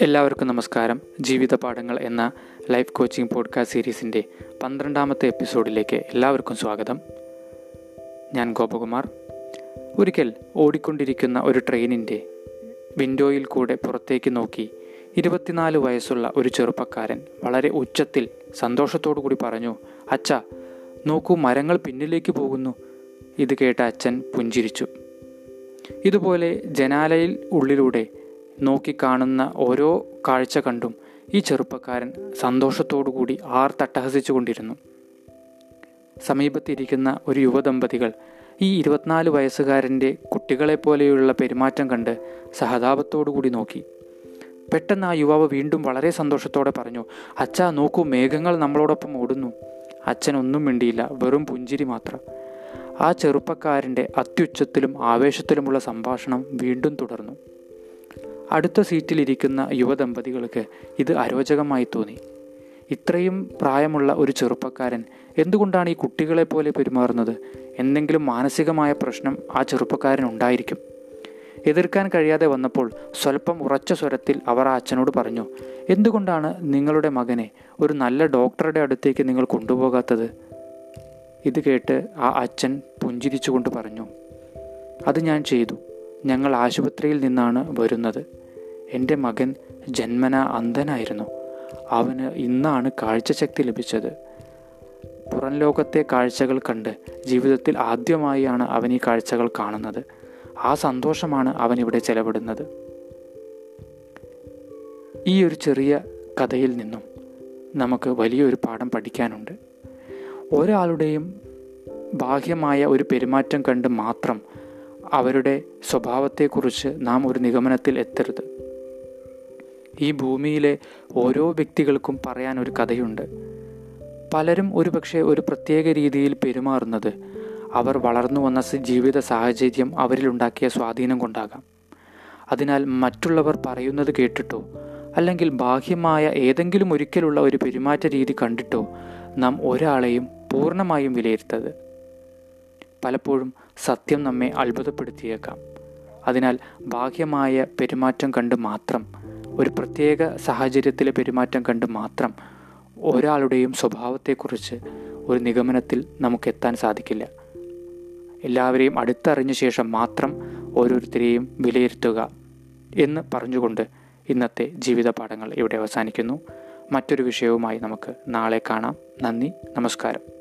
എല്ലാവർക്കും നമസ്കാരം. ജീവിത പാഠങ്ങൾ എന്ന ലൈഫ് കോച്ചിങ് പോഡ്കാസ്റ്റ് സീരീസിന്റെ പന്ത്രണ്ടാമത്തെ എപ്പിസോഡിലേക്ക് എല്ലാവർക്കും സ്വാഗതം. ഞാൻ ഗോപകുമാർ. ഒരിക്കൽ ഓടിക്കൊണ്ടിരിക്കുന്ന ഒരു ട്രെയിനിന്റെ വിൻഡോയിൽ കൂടെ പുറത്തേക്ക് നോക്കി ഇരുപത്തിനാല് വയസ്സുള്ള ഒരു ചെറുപ്പക്കാരൻ വളരെ ഉച്ചത്തിൽ സന്തോഷത്തോടു കൂടി പറഞ്ഞു അച്ഛ നോക്കൂ മരങ്ങൾ പിന്നിലേക്ക് പോകുന്നു. ഇത് കേട്ട അച്ഛൻ പുഞ്ചിരിച്ചു. ഇതുപോലെ ജനാലയിൽ ഉള്ളിലൂടെ നോക്കിക്കാണുന്ന ഓരോ കാഴ്ച കണ്ടും ഈ ചെറുപ്പക്കാരൻ സന്തോഷത്തോടുകൂടി ആർ തട്ടഹസിച്ചു കൊണ്ടിരുന്നു സമീപത്തിരിക്കുന്ന ഒരു യുവദമ്പതികൾ ഈ ഇരുപത്തിനാല് വയസ്സുകാരന്റെ കുട്ടികളെപ്പോലെയുള്ള പെരുമാറ്റം കണ്ട് സഹതാപത്തോടുകൂടി നോക്കി. പെട്ടെന്ന് ആ യുവാവ് വീണ്ടും വളരെ സന്തോഷത്തോടെ പറഞ്ഞു അച്ഛാ നോക്കൂ മേഘങ്ങൾ നമ്മളോടൊപ്പം ഓടുന്നു. അച്ഛൻ ഒന്നും മിണ്ടിയില്ല വെറും പുഞ്ചിരി മാത്രം. ആ ചെറുപ്പക്കാരന്റെ അത്യുച്ചത്തിലും ആവേശത്തിലുമുള്ള സംഭാഷണം വീണ്ടും തുടർന്നു. അടുത്ത സീറ്റിലിരിക്കുന്ന യുവദമ്പതികൾക്ക് ഇത് അരോചകമായി തോന്നി. ഇത്രയും പ്രായമുള്ള ഒരു ചെറുപ്പക്കാരൻ എന്തുകൊണ്ടാണ് ഈ കുട്ടികളെ പോലെ പെരുമാറുന്നത്? എന്തെങ്കിലും മാനസികമായ പ്രശ്നം ആ ചെറുപ്പക്കാരൻ ഉണ്ടായിരിക്കും. എതിർക്കാൻ കഴിയാതെ വന്നപ്പോൾ സ്വല്പം ഉറച്ച സ്വരത്തിൽ അവർ ആ അച്ഛനോട് പറഞ്ഞു എന്തുകൊണ്ടാണ് നിങ്ങളുടെ മകനെ ഒരു നല്ല ഡോക്ടറുടെ അടുത്തേക്ക് നിങ്ങൾ കൊണ്ടുപോകാത്തത്? ഇത് കേട്ട് ആ അച്ഛൻ പുഞ്ചിരിച്ചുകൊണ്ട് പറഞ്ഞു അത് ഞാൻ ചെയ്തു. ഞങ്ങൾ ആശുപത്രിയിൽ നിന്നാണ് വരുന്നത്. എന്റെ മകൻ ജന്മന അന്ധനായിരുന്നു. അവന് ഇന്നാണ് കാഴ്ചശക്തി ലഭിച്ചത്. പുറം ലോകത്തെ കാഴ്ചകൾ കണ്ട് ജീവിതത്തിൽ ആദ്യമായാണ് അവൻ ഈ കാഴ്ചകൾ കാണുന്നത്. ആ സന്തോഷമാണ് അവൻ ഇവിടെ ചെലവിടുന്നത്. ഈ ഒരു ചെറിയ കഥയിൽ നിന്നും നമുക്ക് വലിയൊരു പാഠം പഠിക്കാനുണ്ട്. ഒരാളുടെയും ബാഹ്യമായ ഒരു പെരുമാറ്റം കണ്ട് മാത്രം അവരുടെ സ്വഭാവത്തെക്കുറിച്ച് നാം ഒരു നിഗമനത്തിൽ എത്തരുത്. ഈ ഭൂമിയിലെ ഓരോ വ്യക്തികൾക്കും പറയാൻ ഒരു കഥയുണ്ട്. പലരും ഒരുപക്ഷെ ഒരു പ്രത്യേക രീതിയിൽ പെരുമാറുന്നത് അവർ വളർന്നു വന്ന ജീവിത സാഹചര്യം അവരിലുണ്ടാക്കിയ സ്വാധീനം കൊണ്ടാകാം. അതിനാൽ മറ്റുള്ളവർ പറയുന്നത് കേട്ടിട്ടോ അല്ലെങ്കിൽ ബാഹ്യമായ ഏതെങ്കിലും ഒരിക്കലുള്ള ഒരു പെരുമാറ്റ രീതി കണ്ടിട്ടോ നാം ഒരാളെയും പൂർണമായും വിലയിരുത്തത് പലപ്പോഴും സത്യം നമ്മെ അത്ഭുതപ്പെടുത്തിയേക്കാം. അതിനാൽ ബാഹ്യമായ പെരുമാറ്റം കണ്ട് മാത്രം ഒരു പ്രത്യേക സാഹചര്യത്തിലെ പെരുമാറ്റം കണ്ട് മാത്രം ഒരാളുടെയും സ്വഭാവത്തെക്കുറിച്ച് ഒരു നിഗമനത്തിൽ നമുക്ക് എത്താൻ സാധിക്കില്ല. എല്ലാവരെയും അടുത്തറിഞ്ഞ ശേഷം മാത്രം ഓരോരുത്തരെയും വിലയിരുത്തുക എന്ന് പറഞ്ഞുകൊണ്ട് ഇന്നത്തെ ജീവിത പാഠങ്ങൾ ഇവിടെ അവസാനിക്കുന്നു. മറ്റൊരു വിഷയവുമായി നമുക്ക് നാളെ കാണാം. നന്ദി നമസ്കാരം.